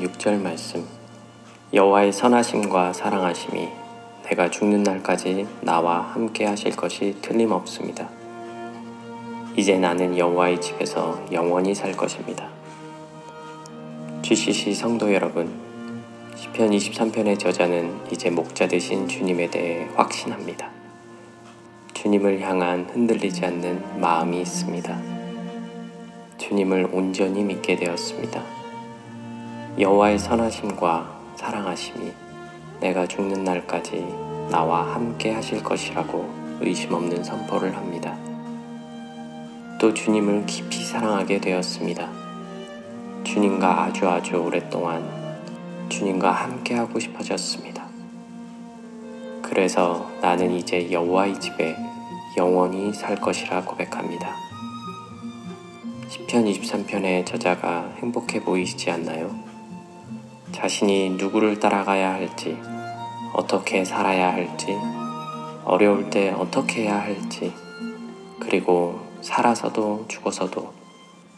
10절 말씀 여호와의 선하심과 사랑하심이 내가 죽는 날까지 나와 함께 하실 것이 틀림없습니다. 이제 나는 여호와의 집에서 영원히 살 것입니다. GCC 성도 여러분, 시편 23편의 저자는 이제 목자 되신 주님에 대해 확신합니다. 주님을 향한 흔들리지 않는 마음이 있습니다. 주님을 온전히 믿게 되었습니다. 여호와의 선하심과 사랑하심이 내가 죽는 날까지 나와 함께 하실 것이라고 의심 없는 선포를 합니다. 또 주님을 깊이 사랑하게 되었습니다. 주님과 아주 아주 오랫동안 주님과 함께 하고 싶어졌습니다. 그래서 나는 이제 여호와의 집에 영원히 살 것이라 고백합니다. 시편 23편의 저자가 행복해 보이시지 않나요? 자신이 누구를 따라가야 할지, 어떻게 살아야 할지, 어려울 때 어떻게 해야 할지, 그리고 살아서도 죽어서도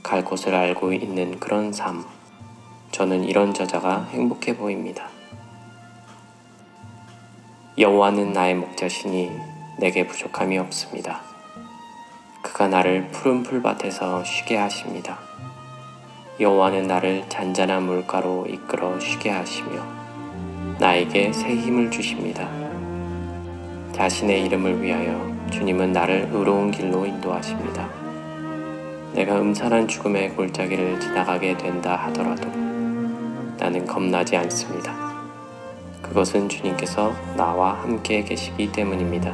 갈 곳을 알고 있는 그런 삶. 저는 이런 저자가 행복해 보입니다. 여호와는 나의 목자시니 내게 부족함이 없습니다. 그가 나를 푸른 풀밭에서 쉬게 하십니다. 여호와는 나를 잔잔한 물가로 이끌어 쉬게 하시며 나에게 새 힘을 주십니다. 자신의 이름을 위하여 주님은 나를 의로운 길로 인도하십니다. 내가 음산한 죽음의 골짜기를 지나가게 된다 하더라도 나는 겁나지 않습니다. 그것은 주님께서 나와 함께 계시기 때문입니다.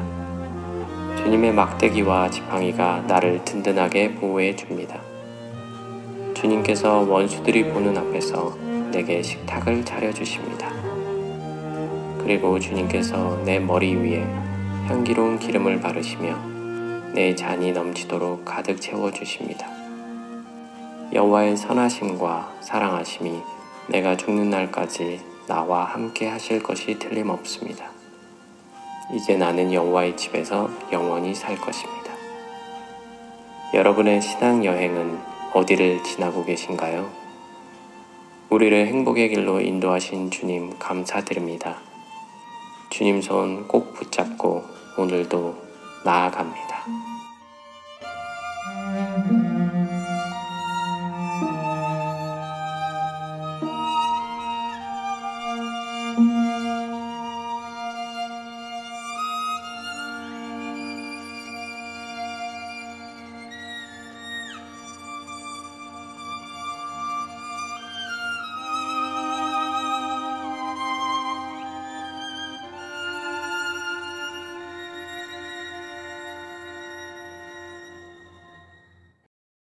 주님의 막대기와 지팡이가 나를 든든하게 보호해 줍니다. 주님께서 원수들이 보는 앞에서 내게 식탁을 차려주십니다. 그리고 주님께서 내 머리 위에 향기로운 기름을 바르시며 내 잔이 넘치도록 가득 채워주십니다. 여호와의 선하심과 사랑하심이 내가 죽는 날까지 나와 함께 하실 것이 틀림없습니다. 이제 나는 여호와의 집에서 영원히 살 것입니다. 여러분의 신앙 여행은 어디를 지나고 계신가요? 우리를 행복의 길로 인도하신 주님 감사드립니다. 주님 손 꼭 붙잡고 오늘도 나아갑니다.